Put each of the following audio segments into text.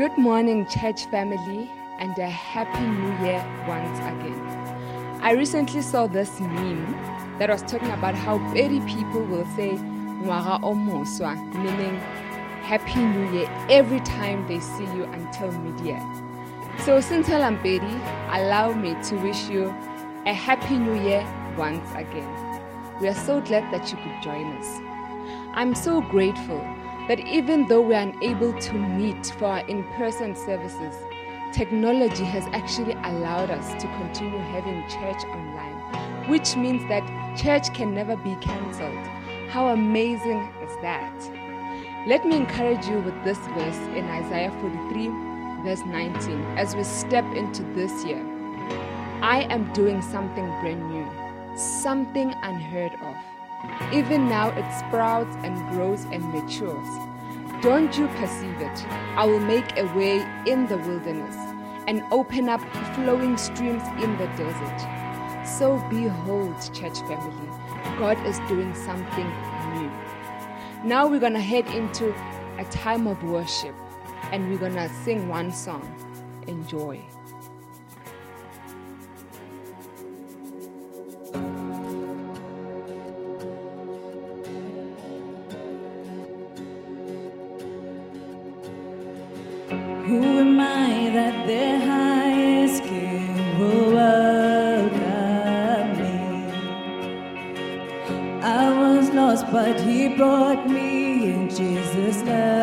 Good morning, church family, and a happy new year once again. I recently saw this meme that was talking about how very people will say Ngwaga o moswa, meaning Happy New Year every time they see you until mid-year. So since I'm Betty, allow me to wish you a Happy New Year once again. We are so glad that you could join us. I'm so grateful that even though we are unable to meet for our in person services, technology has actually allowed us to continue having church online, which means that church can never be cancelled. How amazing is that? Let me encourage you with this verse in Isaiah 43, verse 19, as we step into this year. I am doing something brand new, something unheard of. Even now it sprouts and grows and matures. Don't you perceive it? I will make a way in the wilderness and open up flowing streams in the desert. So behold, church family, God is doing something new. Now we're going to head into a time of worship and we're going to sing one song. Enjoy. He brought me in Jesus' love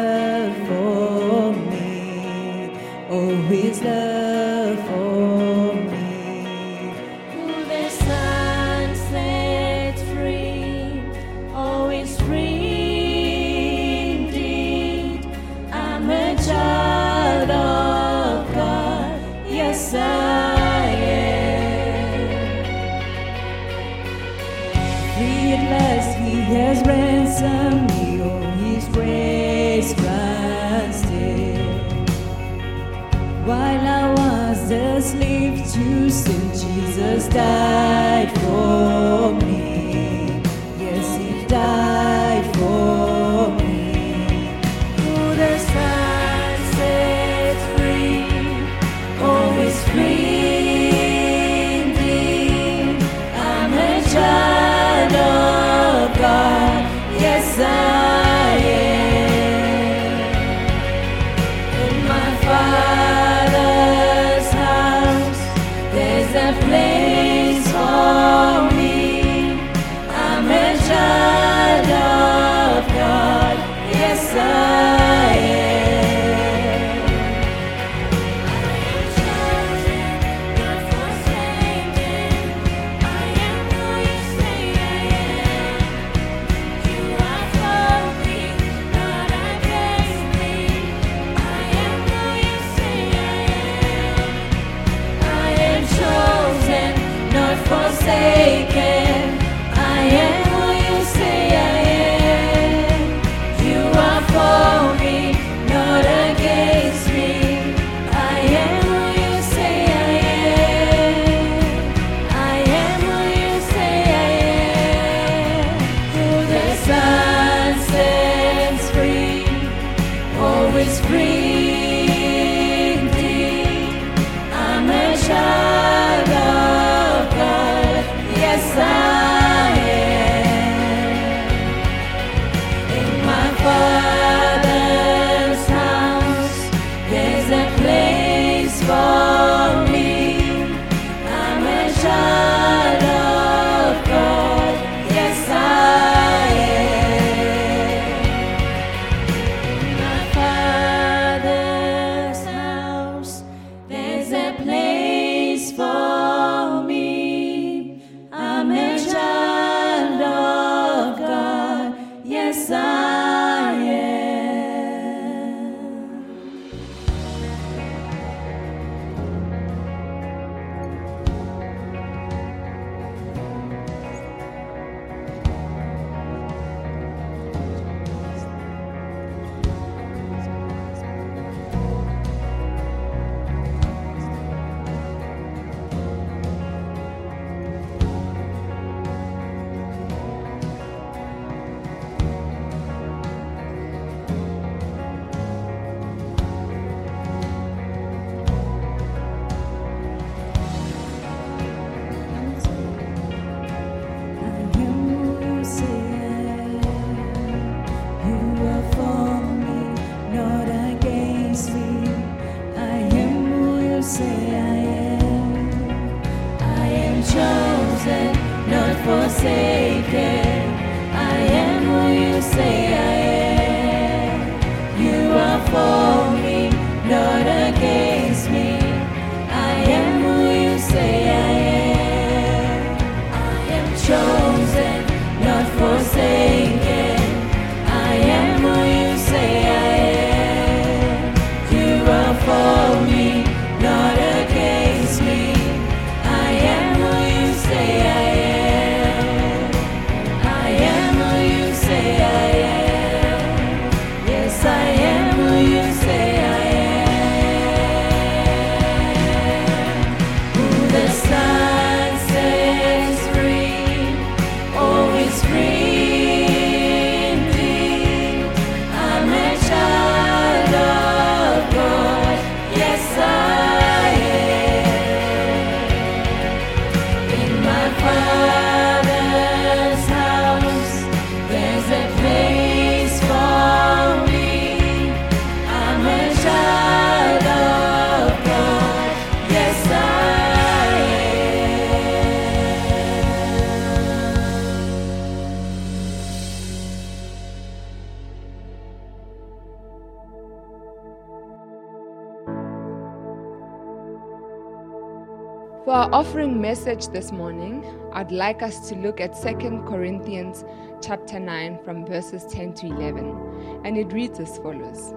this morning, I'd like us to look at 2 Corinthians chapter 9 from verses 10 to 11. And it reads as follows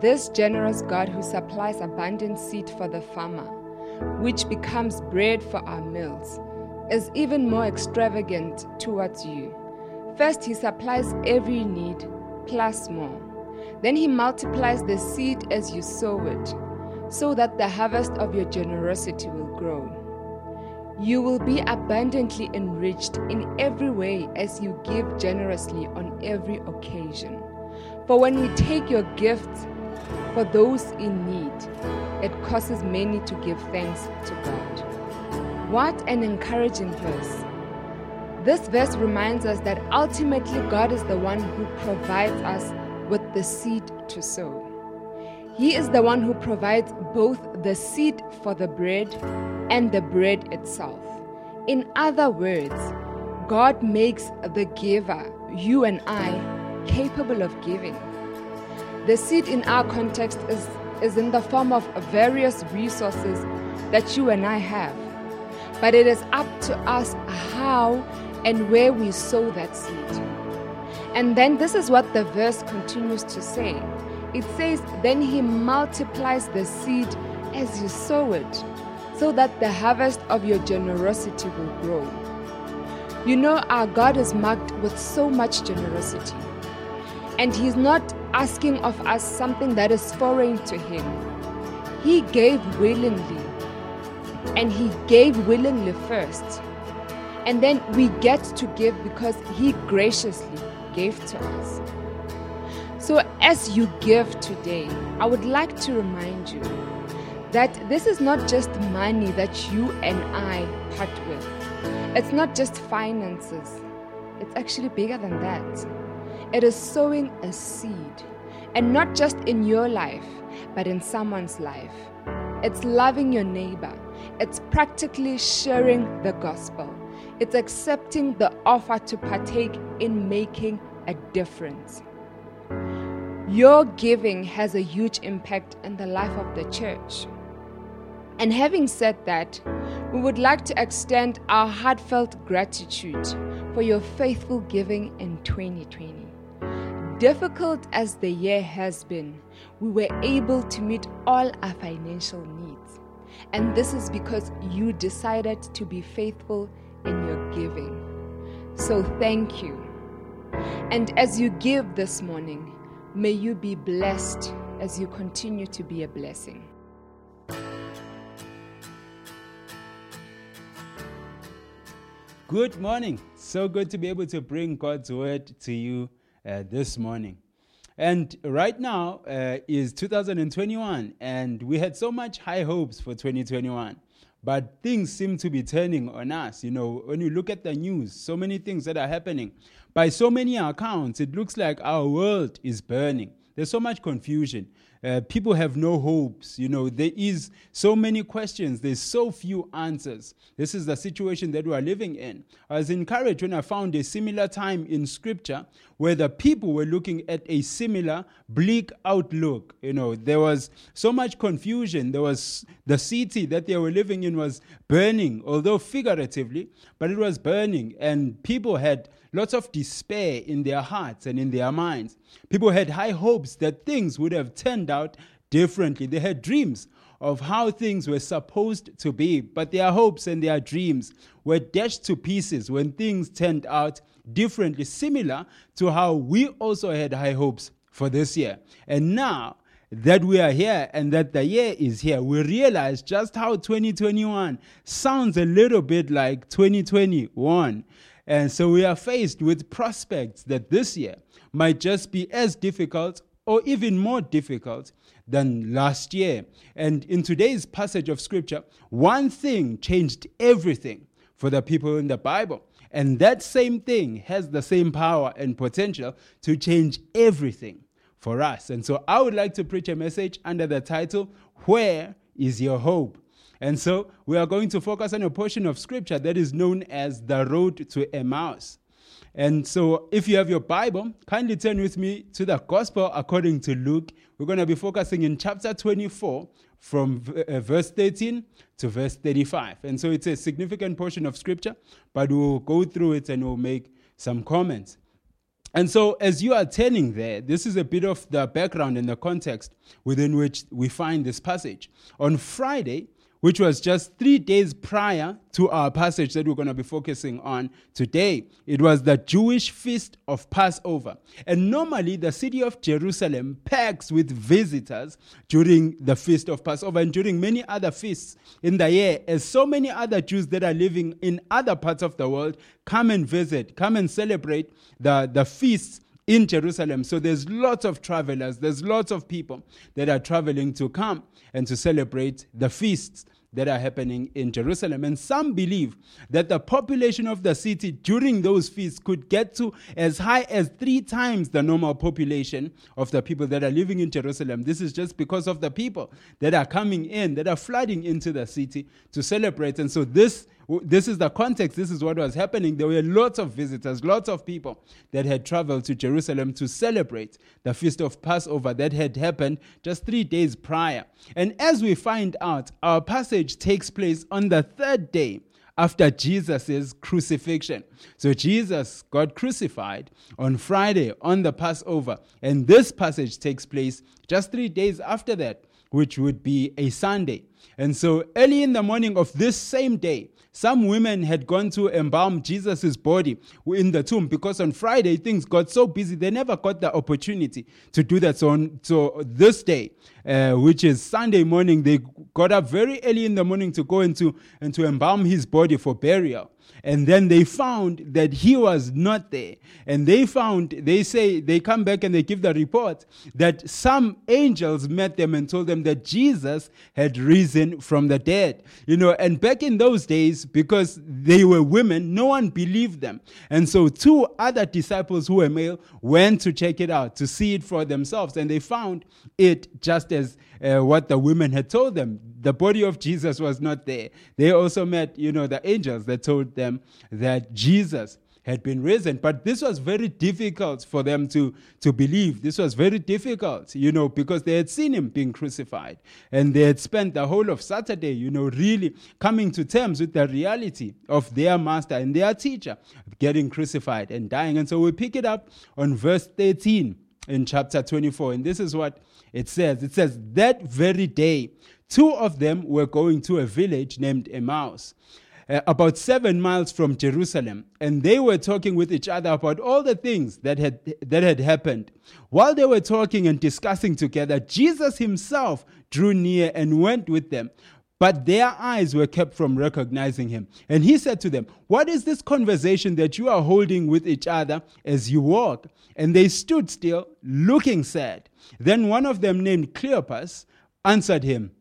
This generous God who supplies abundant seed for the farmer, which becomes bread for our meals, is even more extravagant towards you. First, he supplies every need, plus more. Then he multiplies the seed as you sow it so that the harvest of your generosity will grow. You will be abundantly enriched in every way as you give generously on every occasion. For when we take your gifts for those in need, it causes many to give thanks to God. What an encouraging verse! This verse reminds us that ultimately God is the one who provides us with the seed to sow. He is the one who provides both the seed for the bread and the bread itself. In other words, God makes the giver, you and I, capable of giving. The seed in our context is, is in the form of various resources that you and I have. But it is up to us how and where we sow that seed. And then this is what the verse continues to say it says, Then he multiplies the seed as you sow it, so that the harvest of your generosity will grow. You know, our God is marked with so much generosity, and he's not asking of us something that is foreign to him. He gave willingly, and he gave willingly first. And then we get to give because he graciously gave to us. So, as you give today, I would like to remind you that this is not just money that you and I part with, it's not just finances, it's actually bigger than that. It is sowing a seed, and not just in your life, but in someone's life. It's loving your neighbor, it's practically sharing the gospel, it's accepting the offer to partake in making a difference. Your giving has a huge impact in the life of the church. And having said that, we would like to extend our heartfelt gratitude for your faithful giving in 2020. Difficult as the year has been, we were able to meet all our financial needs. And this is because you decided to be faithful in your giving. So thank you. And as you give this morning, may you be blessed as you continue to be a blessing. Good morning. So good to be able to bring God's word to you uh, this morning. And right now uh, is 2021, and we had so much high hopes for 2021. But things seem to be turning on us. You know, when you look at the news, so many things that are happening. By so many accounts, it looks like our world is burning. there's so much confusion. Uh, people have no hopes. You know, there is so many questions. There's so few answers. This is the situation that we are living in. I was encouraged when I found a similar time in Scripture where the people were looking at a similar bleak outlook. You know, there was so much confusion. There was the city that they were living in was burning, although figuratively, but it was burning, and people had lots of despair in their hearts and in their minds. People had high hopes that things would have turned out differently. They had dreams of how things were supposed to be, but their hopes and their dreams were dashed to pieces when things turned out differently, similar to how we also had high hopes for this year. And now that we are here and that the year is here, we realize just how 2021 sounds a little bit like 2021. And so we are faced with prospects that this year might just be as difficult or even more difficult than last year. And in today's passage of scripture, one thing changed everything for the people in the Bible. And that same thing has the same power and potential to change everything for us. And so I would like to preach a message under the title, Where is Your Hope? And so we are going to focus on a portion of scripture that is known as the road to Emmaus. And so if you have your Bible, kindly turn with me to the Gospel according to Luke. We're going to be focusing in chapter 24 from uh, verse 13 to verse 35. And so it's a significant portion of scripture, but we'll go through it and we'll make some comments. And so, as you are turning there, this is a bit of the background and the context within which we find this passage. On Friday, which was just three days prior to our passage that we're going to be focusing on today. It was the Jewish feast of Passover. And normally, the city of Jerusalem packs with visitors during the feast of Passover and during many other feasts in the year, as so many other Jews that are living in other parts of the world come and visit, come and celebrate the, the feasts in Jerusalem. So there's lots of travelers, there's lots of people that are traveling to come and to celebrate the feasts that are happening in Jerusalem. And some believe that the population of the city during those feasts could get to as high as three times the normal population of the people that are living in Jerusalem. This is just because of the people that are coming in, that are flooding into the city to celebrate. And so this this is the context. This is what was happening. There were lots of visitors, lots of people that had traveled to Jerusalem to celebrate the feast of Passover that had happened just three days prior. And as we find out, our passage takes place on the third day after Jesus' crucifixion. So Jesus got crucified on Friday on the Passover. And this passage takes place just three days after that, which would be a Sunday. And so early in the morning of this same day, some women had gone to embalm Jesus' body in the tomb because on Friday things got so busy they never got the opportunity to do that. So, on, so this day, uh, which is Sunday morning, they got up very early in the morning to go into and to embalm his body for burial. And then they found that he was not there. And they found, they say, they come back and they give the report that some angels met them and told them that Jesus had risen from the dead. You know, and back in those days, because they were women, no one believed them. And so two other disciples who were male went to check it out, to see it for themselves. And they found it just as uh, what the women had told them. The body of Jesus was not there. They also met, you know, the angels that told them that Jesus had been risen. But this was very difficult for them to, to believe. This was very difficult, you know, because they had seen him being crucified. And they had spent the whole of Saturday, you know, really coming to terms with the reality of their master and their teacher getting crucified and dying. And so we pick it up on verse 13 in chapter 24. And this is what it says it says, That very day, two of them were going to a village named Emmaus. Uh, about seven miles from Jerusalem, and they were talking with each other about all the things that had, that had happened. While they were talking and discussing together, Jesus himself drew near and went with them. But their eyes were kept from recognizing him. And he said to them, What is this conversation that you are holding with each other as you walk? And they stood still, looking sad. Then one of them, named Cleopas, answered him,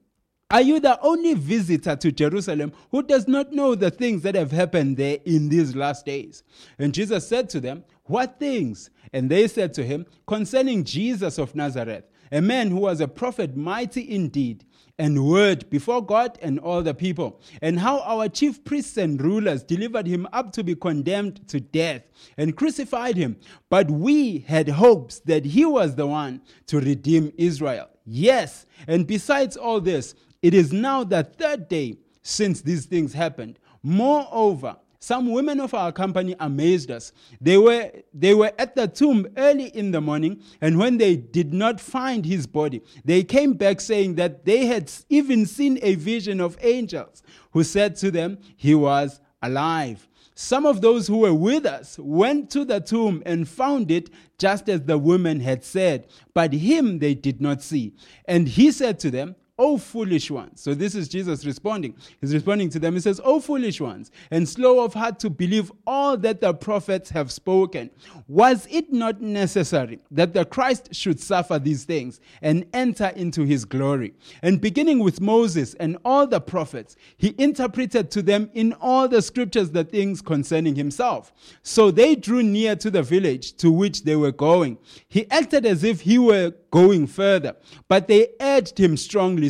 Are you the only visitor to Jerusalem who does not know the things that have happened there in these last days? And Jesus said to them, What things? And they said to him, Concerning Jesus of Nazareth, a man who was a prophet, mighty indeed and word before God and all the people, and how our chief priests and rulers delivered him up to be condemned to death and crucified him. But we had hopes that he was the one to redeem Israel. Yes, and besides all this, it is now the third day since these things happened. Moreover, some women of our company amazed us. They were, they were at the tomb early in the morning, and when they did not find his body, they came back saying that they had even seen a vision of angels who said to them, He was alive. Some of those who were with us went to the tomb and found it just as the women had said, but him they did not see. And he said to them, O foolish ones. So this is Jesus responding. He's responding to them. He says, O foolish ones, and slow of heart to believe all that the prophets have spoken. Was it not necessary that the Christ should suffer these things and enter into his glory? And beginning with Moses and all the prophets, he interpreted to them in all the scriptures the things concerning himself. So they drew near to the village to which they were going. He acted as if he were going further. But they urged him strongly,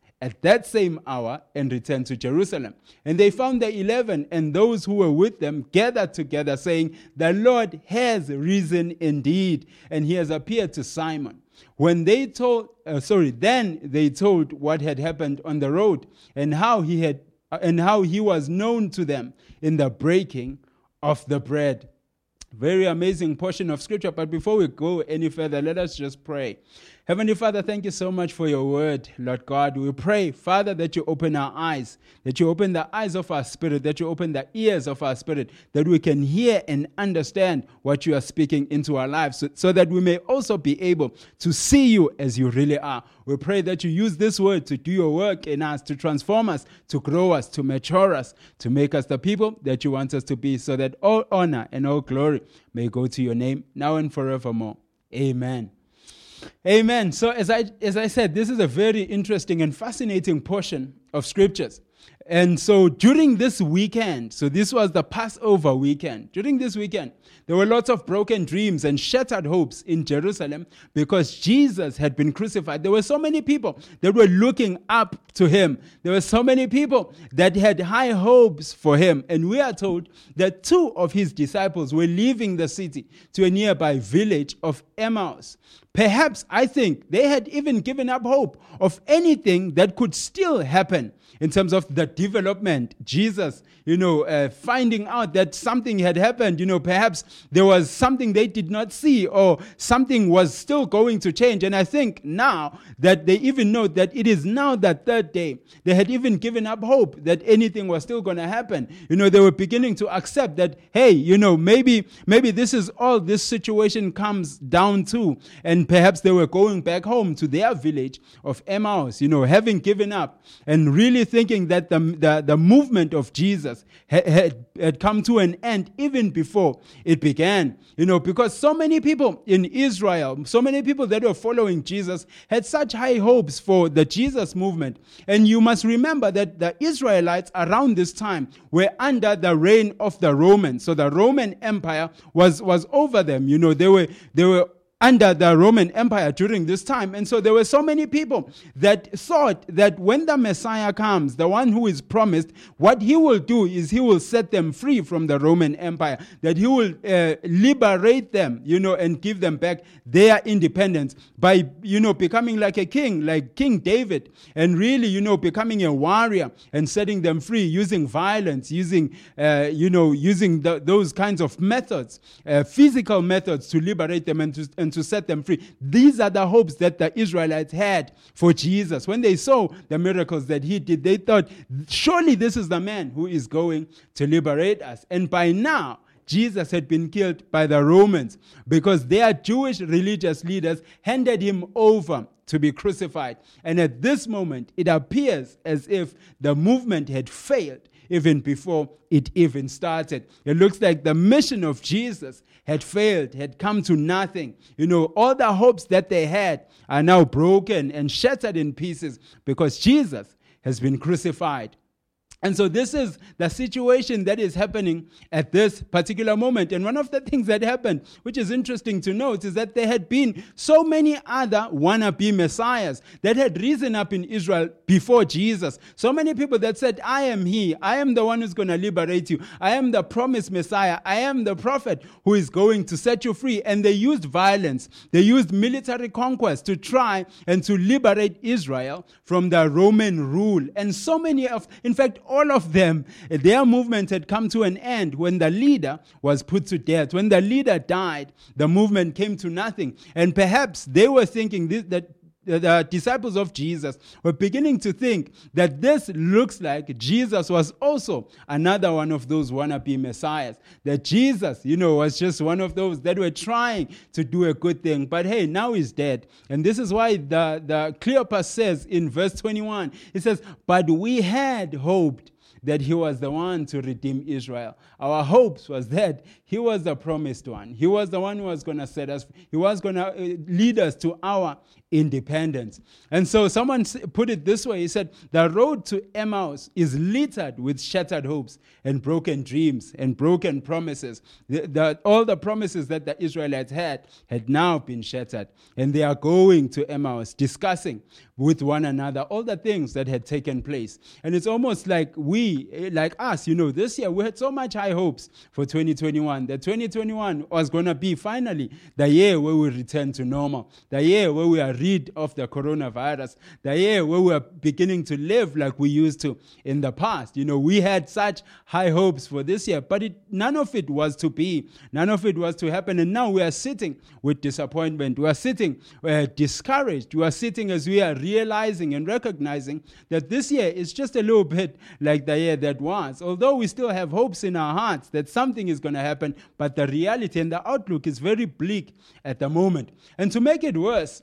at that same hour and returned to Jerusalem. And they found the eleven and those who were with them gathered together, saying, The Lord has risen indeed, and he has appeared to Simon. When they told, uh, sorry, then they told what had happened on the road and how he had, uh, and how he was known to them in the breaking of the bread. Very amazing portion of scripture. But before we go any further, let us just pray. Heavenly Father, thank you so much for your word, Lord God. We pray, Father, that you open our eyes, that you open the eyes of our spirit, that you open the ears of our spirit, that we can hear and understand what you are speaking into our lives, so, so that we may also be able to see you as you really are. We pray that you use this word to do your work in us, to transform us, to grow us, to mature us, to make us the people that you want us to be, so that all honor and all glory may go to your name now and forevermore. Amen. Amen. So as I as I said, this is a very interesting and fascinating portion of scriptures. And so during this weekend, so this was the Passover weekend. During this weekend, there were lots of broken dreams and shattered hopes in Jerusalem because Jesus had been crucified. There were so many people that were looking up to him. There were so many people that had high hopes for him. And we are told that two of his disciples were leaving the city to a nearby village of Emmaus. Perhaps, I think, they had even given up hope of anything that could still happen in terms of the development. Jesus, you know, uh, finding out that something had happened, you know, perhaps there was something they did not see or something was still going to change. And I think now that they even know that it is now the third day, they had even given up hope that anything was still going to happen. You know, they were beginning to accept that, hey, you know, maybe, maybe this is all this situation comes down to. And perhaps they were going back home to their village of Emmaus, you know, having given up and really thinking that the, the, the movement of Jesus had, had, had come to an end even before it began. You know, because so many people in Israel, so many people that were following Jesus had such high hopes for the Jesus movement. And you must remember that the Israelites around this time were under the reign of the Romans. So the Roman Empire was, was over them. You know, they were, they were under the Roman Empire during this time. And so there were so many people that thought that when the Messiah comes, the one who is promised, what he will do is he will set them free from the Roman Empire, that he will uh, liberate them, you know, and give them back their independence by, you know, becoming like a king, like King David, and really, you know, becoming a warrior and setting them free using violence, using, uh, you know, using the, those kinds of methods, uh, physical methods to liberate them and to, and and to set them free. These are the hopes that the Israelites had for Jesus. When they saw the miracles that he did, they thought, surely this is the man who is going to liberate us. And by now, Jesus had been killed by the Romans because their Jewish religious leaders handed him over to be crucified. And at this moment, it appears as if the movement had failed even before it even started. It looks like the mission of Jesus had failed, had come to nothing. You know, all the hopes that they had are now broken and shattered in pieces because Jesus has been crucified. And so this is the situation that is happening at this particular moment. And one of the things that happened, which is interesting to note, is that there had been so many other wannabe messiahs that had risen up in Israel before Jesus. So many people that said, I am he, I am the one who's going to liberate you, I am the promised messiah, I am the prophet who is going to set you free. And they used violence, they used military conquest to try and to liberate Israel from the Roman rule. And so many of, in fact, all of them, their movement had come to an end when the leader was put to death. When the leader died, the movement came to nothing. And perhaps they were thinking this, that the disciples of Jesus were beginning to think that this looks like Jesus was also another one of those wannabe messiahs. That Jesus, you know, was just one of those that were trying to do a good thing. But hey, now he's dead. And this is why the, the Cleopas says in verse 21, it says, But we had hoped that he was the one to redeem Israel. Our hopes was that he was the promised one. He was the one who was going to set us, he was going to uh, lead us to our independence. And so someone put it this way he said, The road to Emmaus is littered with shattered hopes and broken dreams and broken promises. The, the, all the promises that the Israelites had had now been shattered. And they are going to Emmaus, discussing with one another all the things that had taken place. And it's almost like we, eh, like us, you know, this year we had so much high hopes for 2021 that 2021 was going to be finally the year where we return to normal, the year where we are rid of the coronavirus, the year where we are beginning to live like we used to in the past. You know, we had such high hopes for this year, but it, none of it was to be, none of it was to happen. And now we are sitting with disappointment. We are sitting uh, discouraged. We are sitting as we are realizing and recognizing that this year is just a little bit like the year that was. Although we still have hopes in our hearts that something is going to happen, but the reality and the outlook is very bleak at the moment. And to make it worse,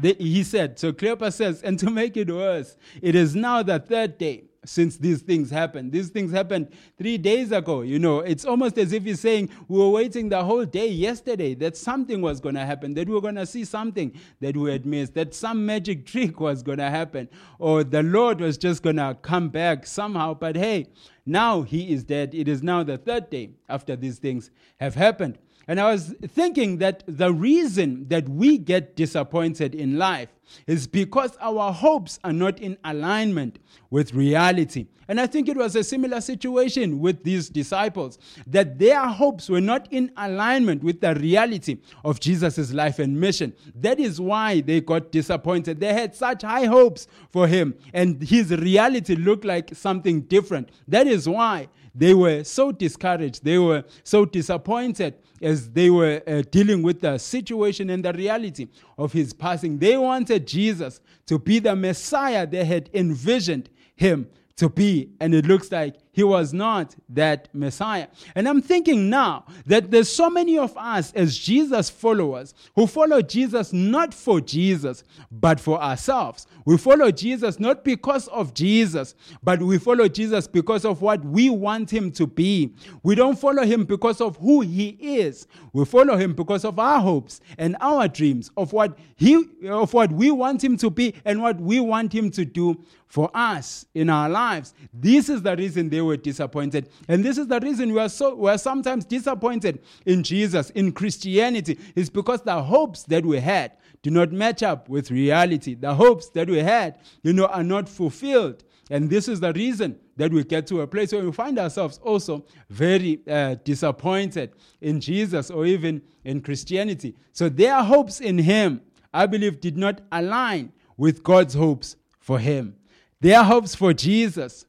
he said, so Cleopas says, and to make it worse, it is now the third day since these things happened. These things happened three days ago. You know, it's almost as if he's saying we were waiting the whole day yesterday that something was going to happen, that we were going to see something that we had missed, that some magic trick was going to happen, or the Lord was just going to come back somehow. But hey, now he is dead. It is now the third day after these things have happened. And I was thinking that the reason that we get disappointed in life is because our hopes are not in alignment with reality. And I think it was a similar situation with these disciples, that their hopes were not in alignment with the reality of Jesus' life and mission. That is why they got disappointed. They had such high hopes for him, and his reality looked like something different. That is why they were so discouraged, they were so disappointed as they were uh, dealing with the situation and the reality of his passing. They wanted Jesus to be the Messiah they had envisioned him to be. And it looks like he was not that Messiah. And I'm thinking now that there's so many of us as Jesus followers who follow Jesus not for Jesus, but for ourselves. We follow Jesus not because of Jesus, but we follow Jesus because of what we want him to be. We don't follow him because of who he is. We follow him because of our hopes and our dreams of what he of what we want him to be and what we want him to do for us in our lives. This is the reason they were disappointed. And this is the reason we are so we are sometimes disappointed in Jesus, in Christianity, is because the hopes that we had do not match up with reality. The hopes that we had, you know, are not fulfilled. And this is the reason that we get to a place where we find ourselves also very uh, disappointed in Jesus or even in Christianity. So their hopes in Him, I believe, did not align with God's hopes for Him. Their hopes for Jesus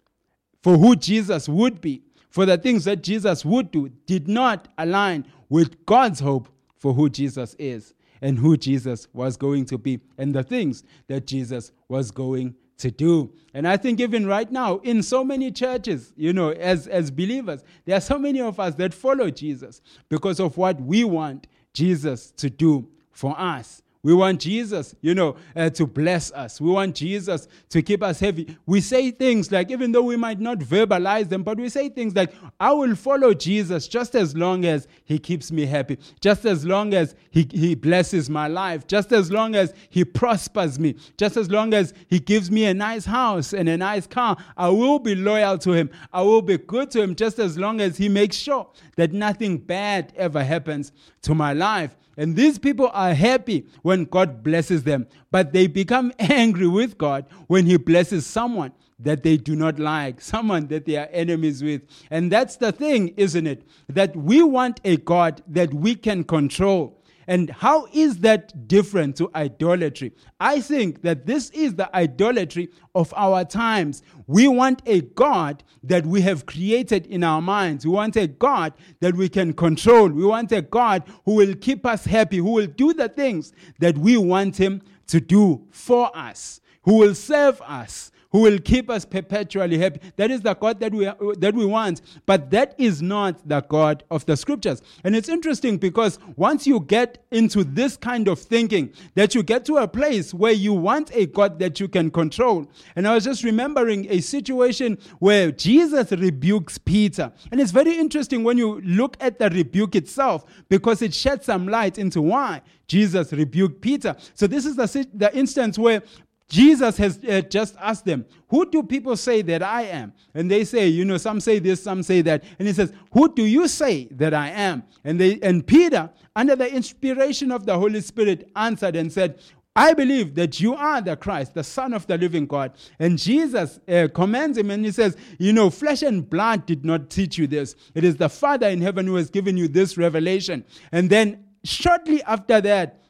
for who Jesus would be, for the things that Jesus would do, did not align with God's hope for who Jesus is. and who Jesus was going to be and the things that Jesus was going to do. And I think even right now, in so many churches, you know, as, as believers, there are so many of us that follow Jesus because of what we want Jesus to do for us. We want Jesus, you know, uh, to bless us. We want Jesus to keep us heavy. We say things like, even though we might not verbalize them, but we say things like, I will follow Jesus just as long as he keeps me happy, just as long as he, he blesses my life, just as long as he prospers me, just as long as he gives me a nice house and a nice car. I will be loyal to him. I will be good to him just as long as he makes sure that nothing bad ever happens to my life. And these people are happy when God blesses them, but they become angry with God when He blesses someone that they do not like, someone that they are enemies with. And that's the thing, isn't it? That we want a God that we can control. And how is that different to idolatry? I think that this is the idolatry of our times. We want a God that we have created in our minds. We want a God that we can control. We want a God who will keep us happy, who will do the things that we want Him to do for us, who will serve us, who will keep us perpetually happy. That is the God that we, that we want. But that is not the God of the scriptures. And it's interesting because once you get into this kind of thinking, that you get to a place where you want a God that you can control. And I was just remembering a situation where Jesus rebukes Peter. And it's very interesting when you look at the rebuke itself because it sheds some light into why Jesus rebuked Peter. So this is the, the instance where Jesus has uh, just asked them, Who do people say that I am? And they say, You know, some say this, some say that. And he says, Who do you say that I am? And, they, and Peter, under the inspiration of the Holy Spirit, answered and said, I believe that you are the Christ, the Son of the living God. And Jesus uh, commands him and he says, You know, flesh and blood did not teach you this. It is the Father in heaven who has given you this revelation. And then shortly after that,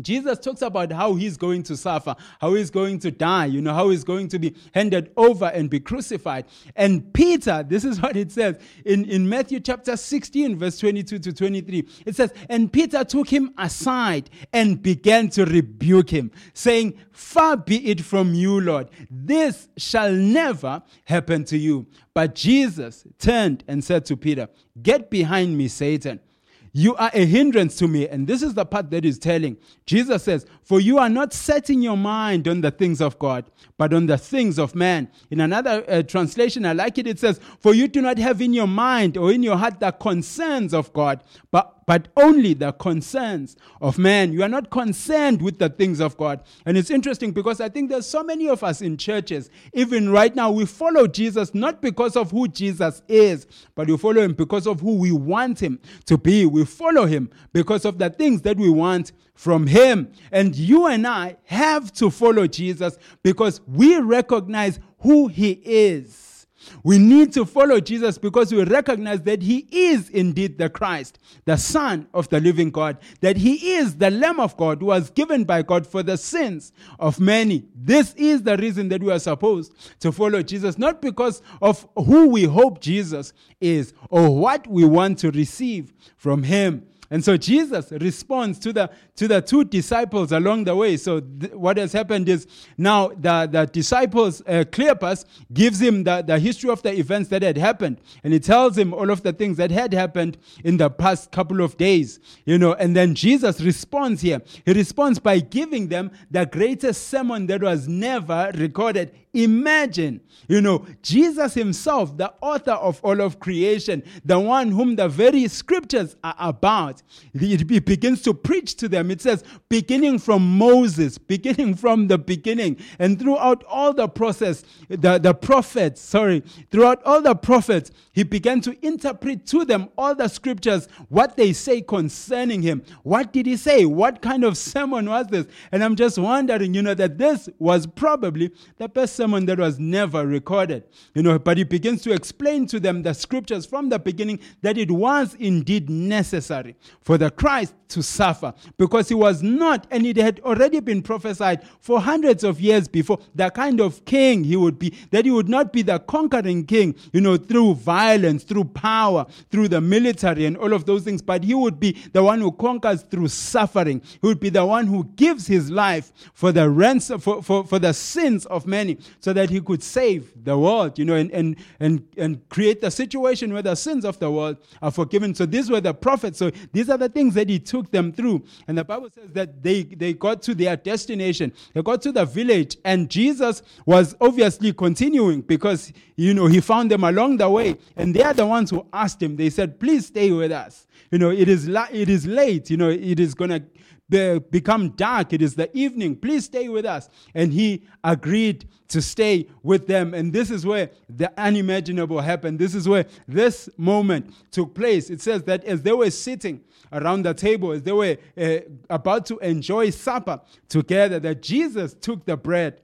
Jesus talks about how he's going to suffer, how he's going to die, you know, how he's going to be handed over and be crucified. And Peter, this is what it says in, in Matthew chapter 16, verse 22 to 23. It says, And Peter took him aside and began to rebuke him, saying, Far be it from you, Lord. This shall never happen to you. But Jesus turned and said to Peter, Get behind me, Satan. You are a hindrance to me. And this is the part that is telling. Jesus says, For you are not setting your mind on the things of God, but on the things of man. In another uh, translation, I like it, it says, For you do not have in your mind or in your heart the concerns of God, but but only the concerns of man. You are not concerned with the things of God. And it's interesting because I think there's so many of us in churches, even right now, we follow Jesus not because of who Jesus is, but we follow him because of who we want him to be. We follow him because of the things that we want from him. And you and I have to follow Jesus because we recognize who he is. We need to follow Jesus because we recognize that he is indeed the Christ, the Son of the living God, that he is the Lamb of God who was given by God for the sins of many. This is the reason that we are supposed to follow Jesus, not because of who we hope Jesus is or what we want to receive from him. And so Jesus responds to the to the two disciples along the way. So th- what has happened is now the the disciples uh, Cleopas gives him the, the history of the events that had happened, and he tells him all of the things that had happened in the past couple of days. You know, and then Jesus responds here. He responds by giving them the greatest sermon that was never recorded Imagine, you know, Jesus himself, the author of all of creation, the one whom the very scriptures are about, he begins to preach to them. It says, beginning from Moses, beginning from the beginning, and throughout all the process, the, the prophets, sorry, throughout all the prophets, he began to interpret to them all the scriptures, what they say concerning him. What did he say? What kind of sermon was this? And I'm just wondering, you know, that this was probably the best sermon that was never recorded. You know, but he begins to explain to them the scriptures from the beginning that it was indeed necessary for the Christ to suffer because he was not, and it had already been prophesied for hundreds of years before, the kind of king he would be, that he would not be the conquering king, you know, through violence, through power, through the military and all of those things, but he would be the one who conquers through suffering. He would be the one who gives his life for the ransom, for, for, for the sins of many, so that he could save the world, you know, and, and, and, and create the situation where the sins of the world are forgiven. So these were the prophets. So these are the things that he took them through. And the Bible says that they, they got to their destination. They got to the village and Jesus was obviously continuing because, you know, he found them along the way. And they are the ones who asked him, they said, please stay with us. You know, it is, la- it is late. You know, it is going to be- become dark. It is the evening. Please stay with us. And he agreed to stay with them. And this is where the unimaginable happened. This is where this moment took place. It says that as they were sitting around the table, as they were uh, about to enjoy supper together, that Jesus took the bread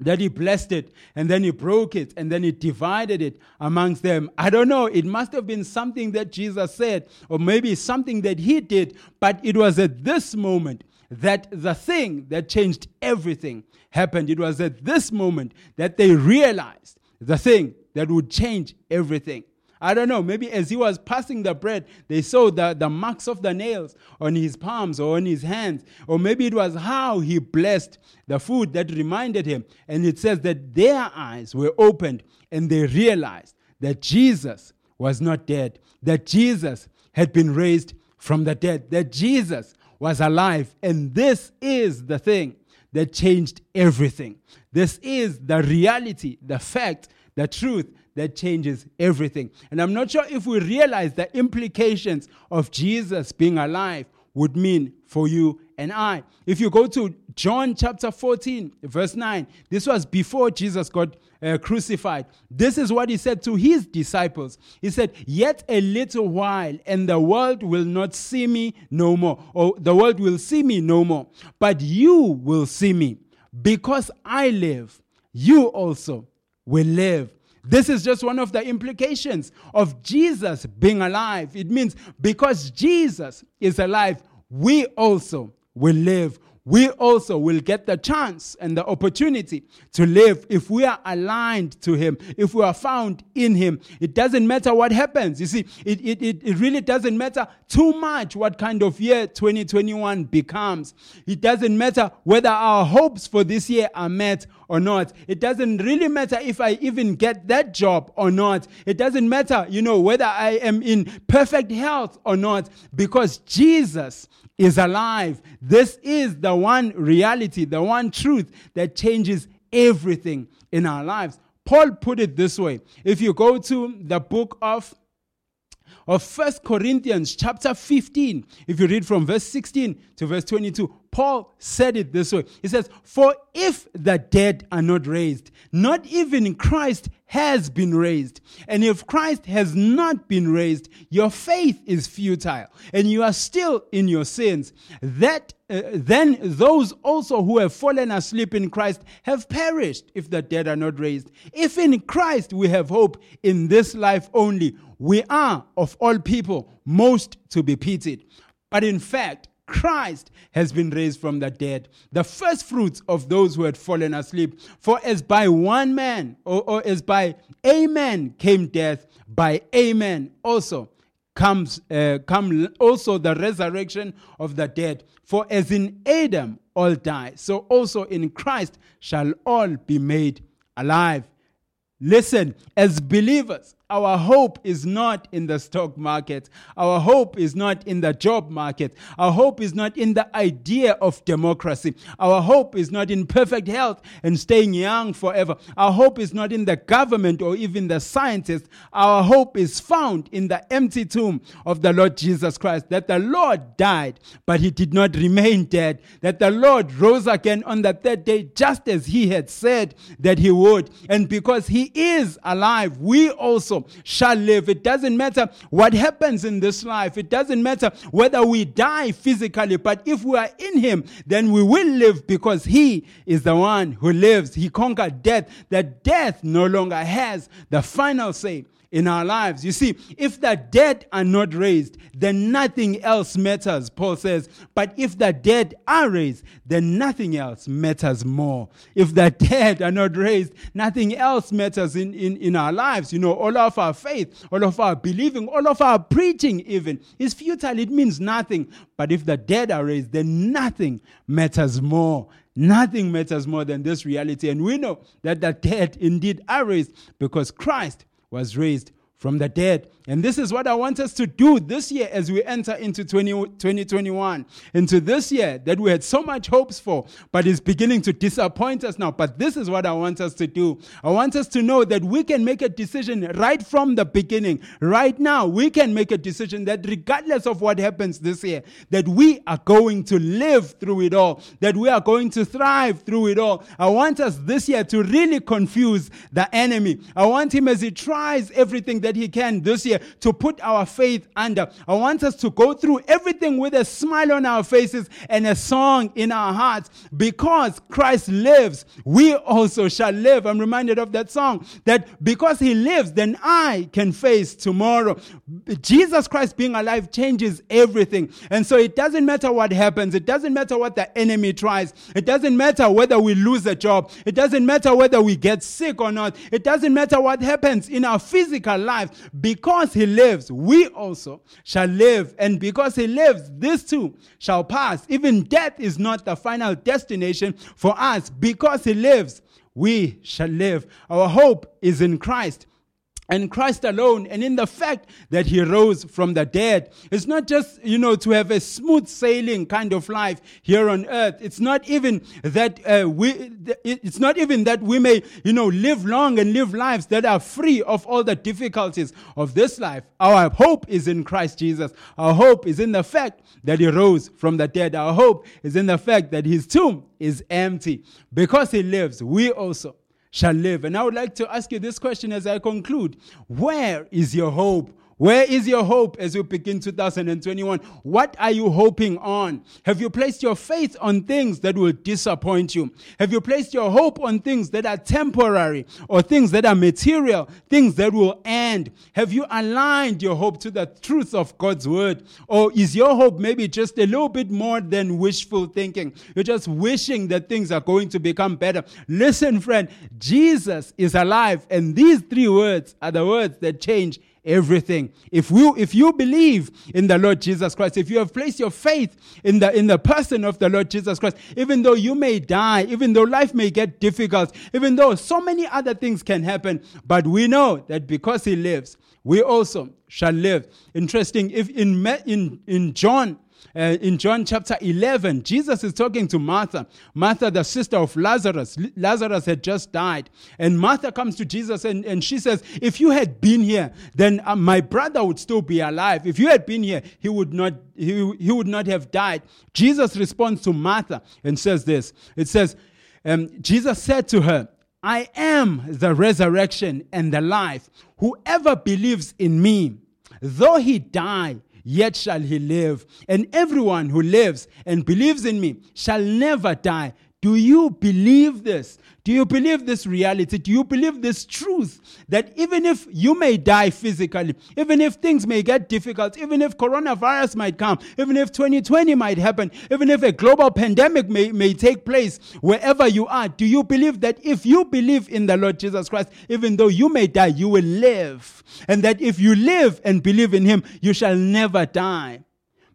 that he blessed it and then he broke it and then he divided it amongst them. I don't know. It must have been something that Jesus said or maybe something that he did, but it was at this moment that the thing that changed everything happened. It was at this moment that they realized the thing that would change everything. I don't know, maybe as he was passing the bread, they saw the, the marks of the nails on his palms or on his hands. Or maybe it was how he blessed the food that reminded him. And it says that their eyes were opened and they realized that Jesus was not dead, that Jesus had been raised from the dead, that Jesus was alive. And this is the thing that changed everything. This is the reality, the fact, the truth that changes everything. And I'm not sure if we realize the implications of Jesus being alive would mean for you and I. If you go to John chapter 14, verse 9, this was before Jesus got uh, crucified. This is what he said to his disciples. He said, Yet a little while, and the world will not see me no more, or the world will see me no more, but you will see me. Because I live, you also will live. This is just one of the implications of Jesus being alive. It means because Jesus is alive, we also will live. We also will get the chance and the opportunity to live if we are aligned to Him, if we are found in Him. It doesn't matter what happens. You see, it, it, it, it really doesn't matter too much what kind of year 2021 becomes. It doesn't matter whether our hopes for this year are met or not. It doesn't really matter if I even get that job or not. It doesn't matter, you know, whether I am in perfect health or not, because Jesus is alive. This is the one reality, the one truth that changes everything in our lives. Paul put it this way. If you go to the book of of First Corinthians chapter 15, if you read from verse 16 to verse 22, Paul said it this way. He says, For if the dead are not raised, not even Christ has been raised. And if Christ has not been raised, your faith is futile and you are still in your sins. That uh, then those also who have fallen asleep in Christ have perished if the dead are not raised. If in Christ we have hope in this life only, we are of all people most to be pitied. But in fact, Christ has been raised from the dead, the first fruits of those who had fallen asleep. For as by one man, or, or as by a man came death, by a man also comes uh, come also the resurrection of the dead. For as in Adam all die, so also in Christ shall all be made alive. Listen, as believers, our hope is not in the stock market. Our hope is not in the job market. Our hope is not in the idea of democracy. Our hope is not in perfect health and staying young forever. Our hope is not in the government or even the scientists. Our hope is found in the empty tomb of the Lord Jesus Christ. That the Lord died, but he did not remain dead. That the Lord rose again on the third day, just as he had said that he would. And because he is alive, we also shall live. It doesn't matter what happens in this life. It doesn't matter whether we die physically, but if we are in him, then we will live because he is the one who lives. He conquered death, that death no longer has the final say in our lives. You see, if the dead are not raised, then nothing else matters, Paul says. But if the dead are raised, then nothing else matters more. If the dead are not raised, nothing else matters in, in, in our lives. You know, all of our faith, all of our believing, all of our preaching, even, is futile. It means nothing. But if the dead are raised, then nothing matters more. Nothing matters more than this reality. And we know that the dead indeed are raised because Christ was raised from the dead. And this is what I want us to do this year as we enter into 20, 2021, into this year that we had so much hopes for, but is beginning to disappoint us now. But this is what I want us to do. I want us to know that we can make a decision right from the beginning. Right now, we can make a decision that regardless of what happens this year, that we are going to live through it all, that we are going to thrive through it all. I want us this year to really confuse the enemy. I want him as he tries everything that he can this year to put our faith under. I want us to go through everything with a smile on our faces and a song in our hearts. Because Christ lives, we also shall live. I'm reminded of that song that because he lives, then I can face tomorrow. Jesus Christ being alive changes everything. And so it doesn't matter what happens, it doesn't matter what the enemy tries, it doesn't matter whether we lose a job, it doesn't matter whether we get sick or not, it doesn't matter what happens in our physical life. Because he lives, we also shall live. And because he lives, this too shall pass. Even death is not the final destination for us. Because he lives, we shall live. Our hope is in Christ and Christ alone and in the fact that he rose from the dead. It's not just, you know, to have a smooth sailing kind of life here on earth. It's not even that uh, we, it's not even that we may, you know, live long and live lives that are free of all the difficulties of this life. Our hope is in Christ Jesus. Our hope is in the fact that he rose from the dead. Our hope is in the fact that his tomb is empty. Because he lives, we also shall live. And I would like to ask you this question as I conclude Where is your hope? Where is your hope as you begin 2021? What are you hoping on? Have you placed your faith on things that will disappoint you? Have you placed your hope on things that are temporary or things that are material, things that will end? Have you aligned your hope to the truth of God's word? Or is your hope maybe just a little bit more than wishful thinking? You're just wishing that things are going to become better. Listen, friend, Jesus is alive, and these three words are the words that change everything. If you if you believe in the Lord Jesus Christ, if you have placed your faith in the in the person of the Lord Jesus Christ, even though you may die, even though life may get difficult, even though so many other things can happen, but we know that because he lives, we also shall live. Interesting if in in in John uh, in John chapter 11, Jesus is talking to Martha. Martha, the sister of Lazarus. Lazarus had just died. And Martha comes to Jesus and, and she says, If you had been here, then uh, my brother would still be alive. If you had been here, he would not. He, he would not have died. Jesus responds to Martha and says this. It says, um, Jesus said to her, I am the resurrection and the life. Whoever believes in me, though he die, yet shall he live. And everyone who lives and believes in me shall never die. Do you believe this? Do you believe this reality? Do you believe this truth that even if you may die physically, even if things may get difficult, even if coronavirus might come, even if 2020 might happen, even if a global pandemic may, may take place wherever you are, do you believe that if you believe in the Lord Jesus Christ, even though you may die, you will live? And that if you live and believe in Him, you shall never die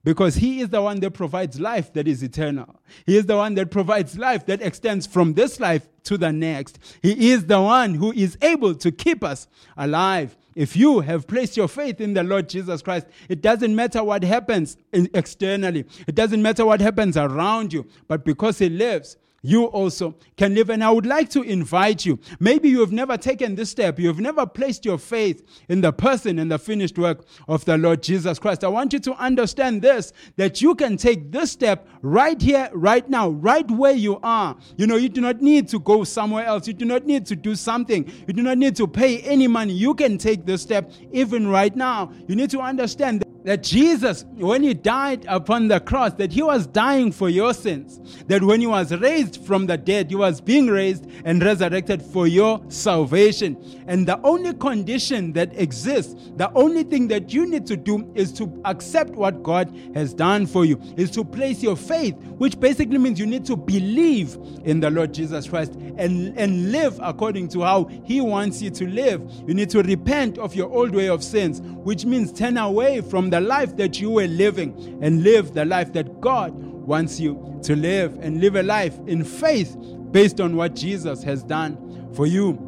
because he is the one that provides life that is eternal. He is the one that provides life that extends from this life to the next. He is the one who is able to keep us alive. If you have placed your faith in the Lord Jesus Christ, it doesn't matter what happens externally, it doesn't matter what happens around you, but because He lives, you also can live. And I would like to invite you. Maybe you have never taken this step. You have never placed your faith in the person and the finished work of the Lord Jesus Christ. I want you to understand this that you can take this step right here, right now, right where you are. You know, you do not need to go somewhere else. You do not need to do something. You do not need to pay any money. You can take this step even right now. You need to understand that Jesus, when he died upon the cross, that he was dying for your sins, that when he was raised from the dead, he was being raised and resurrected for your salvation. And the only condition that exists, the only thing that you need to do is to accept what God has done for you, is to place your faith, which basically means you need to believe in the Lord Jesus Christ and, and live according to how he wants you to live. You need to repent of your old way of sins, which means turn away from the life that you were living and live the life that God wants you to live and live a life in faith based on what Jesus has done for you.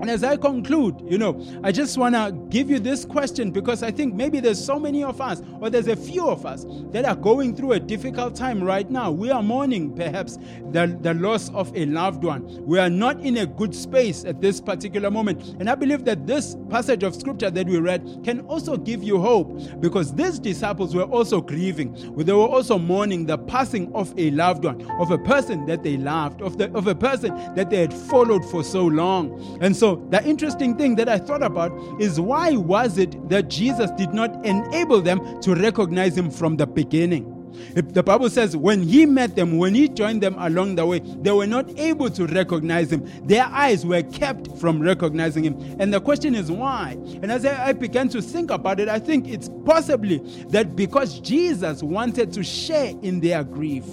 And as I conclude, you know, I just want to give you this question because I think maybe there's so many of us, or there's a few of us, that are going through a difficult time right now. We are mourning perhaps the, the loss of a loved one. We are not in a good space at this particular moment. And I believe that this passage of scripture that we read can also give you hope because these disciples were also grieving. They were also mourning the passing of a loved one, of a person that they loved, of, the, of a person that they had followed for so long. And so, the interesting thing that I thought about is why was it that Jesus did not enable them to recognize him from the beginning? If the Bible says when he met them, when he joined them along the way, they were not able to recognize him. Their eyes were kept from recognizing him. And the question is why? And as I began to think about it, I think it's possibly that because Jesus wanted to share in their grief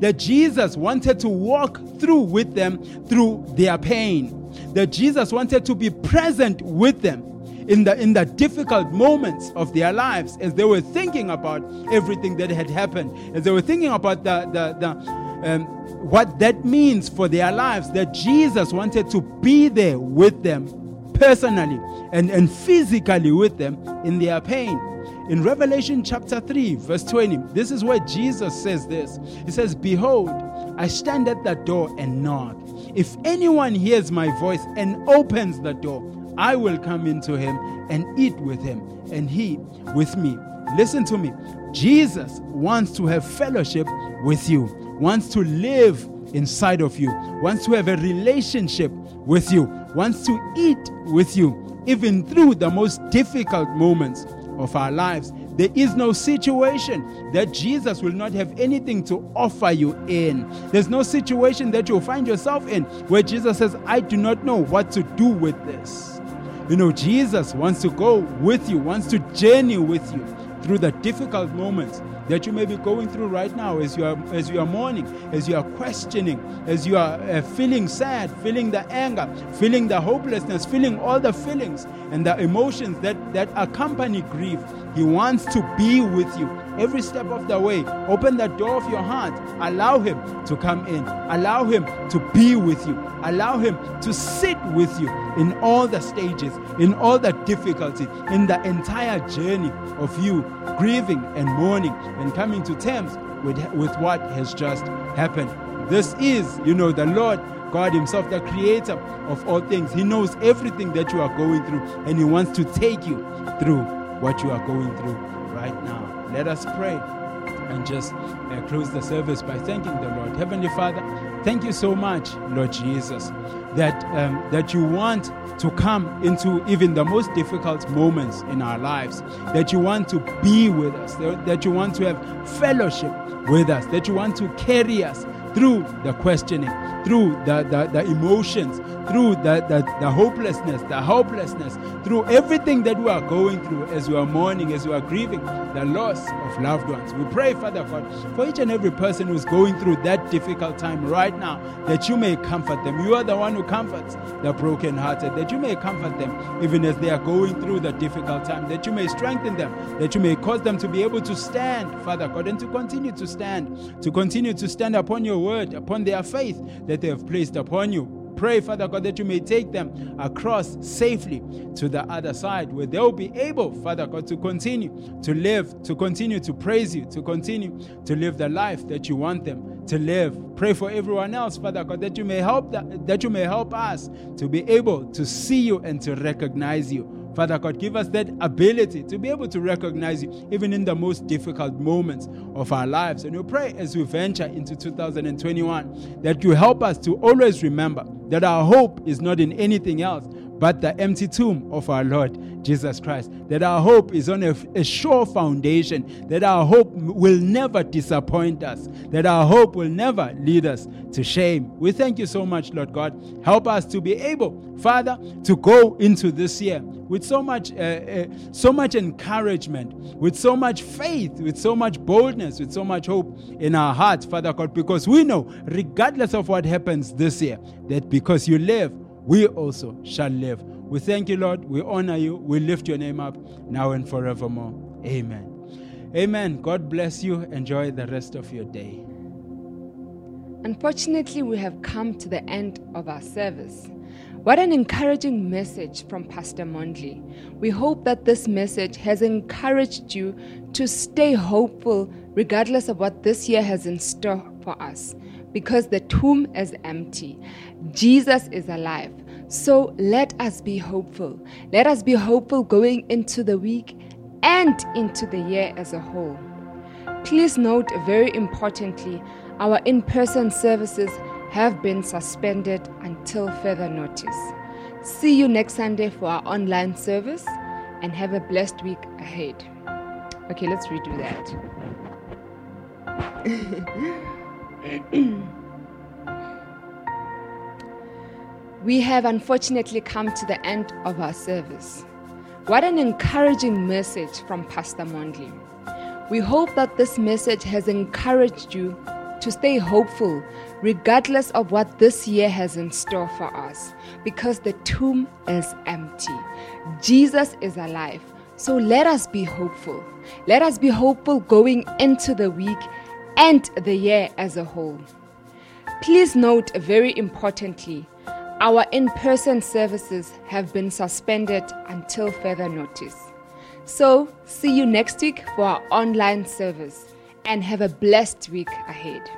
that Jesus wanted to walk through with them through their pain. That Jesus wanted to be present with them in the in the difficult moments of their lives as they were thinking about everything that had happened, as they were thinking about the the, the um, what that means for their lives. That Jesus wanted to be there with them personally and, and physically with them in their pain. In Revelation chapter 3, verse 20, this is where Jesus says this. He says, Behold, I stand at the door and knock. If anyone hears my voice and opens the door, I will come into him and eat with him, and he with me. Listen to me. Jesus wants to have fellowship with you, wants to live inside of you, wants to have a relationship with you, wants to eat with you, even through the most difficult moments of our lives. There is no situation that Jesus will not have anything to offer you in. There's no situation that you'll find yourself in where Jesus says, I do not know what to do with this. You know, Jesus wants to go with you, wants to journey with you through the difficult moments that you may be going through right now as you are as you are mourning, as you are questioning, as you are uh, feeling sad, feeling the anger, feeling the hopelessness, feeling all the feelings and the emotions that that accompany grief. He wants to be with you every step of the way. Open the door of your heart. Allow him to come in. Allow him to be with you. Allow him to sit with you in all the stages, in all the difficulty, in the entire journey of you grieving and mourning and coming to terms with, with what has just happened. This is, you know, the Lord God Himself, the creator of all things. He knows everything that you are going through, and He wants to take you through what you are going through right now. Let us pray and just uh, close the service by thanking the Lord. Heavenly Father, thank you so much, Lord Jesus, that, um, that you want to come into even the most difficult moments in our lives, that you want to be with us, that, that you want to have fellowship with us, that you want to carry us through the questioning, through the, the, the emotions, through the, the, the hopelessness, the hopelessness, through everything that we are going through as we are mourning, as we are grieving the loss of loved ones. We pray, Father God, for each and every person who's going through that difficult time right now, that you may comfort them. You are the one who comforts the brokenhearted, that you may comfort them even as they are going through the difficult time, that you may strengthen them, that you may cause them to be able to stand, Father God, and to continue to stand, to continue to stand upon your word, upon their faith that they have placed upon you. Pray, Father God, that you may take them across safely to the other side where they'll be able, Father God, to continue to live, to continue to praise you, to continue to live the life that you want them to live. Pray for everyone else, Father God, that you may help that, that you may help us to be able to see you and to recognize you. Father God, give us that ability to be able to recognize you even in the most difficult moments of our lives. And we pray as we venture into 2021 that you help us to always remember that our hope is not in anything else, but the empty tomb of our Lord Jesus Christ. That our hope is on a, a sure foundation, that our hope will never disappoint us, that our hope will never lead us to shame. We thank you so much, Lord God. Help us to be able, Father, to go into this year with so much, uh, uh, so much encouragement, with so much faith, with so much boldness, with so much hope in our hearts, Father God, because we know, regardless of what happens this year, that because you live, we also shall live. We thank you, Lord. We honor you. We lift your name up now and forevermore. Amen. Amen. God bless you. Enjoy the rest of your day. Unfortunately, we have come to the end of our service. What an encouraging message from Pastor Mondley. We hope that this message has encouraged you to stay hopeful regardless of what this year has in store for us because the tomb is empty. Jesus is alive. So let us be hopeful. Let us be hopeful going into the week and into the year as a whole. Please note very importantly, our in person services have been suspended until further notice. See you next Sunday for our online service and have a blessed week ahead. Okay, let's redo that. we have unfortunately come to the end of our service. What an encouraging message from Pastor Mondley. We hope that this message has encouraged you to stay hopeful regardless of what this year has in store for us because the tomb is empty. Jesus is alive. So let us be hopeful. Let us be hopeful going into the week and the year as a whole. Please note very importantly, our in person services have been suspended until further notice. So, see you next week for our online service and have a blessed week ahead.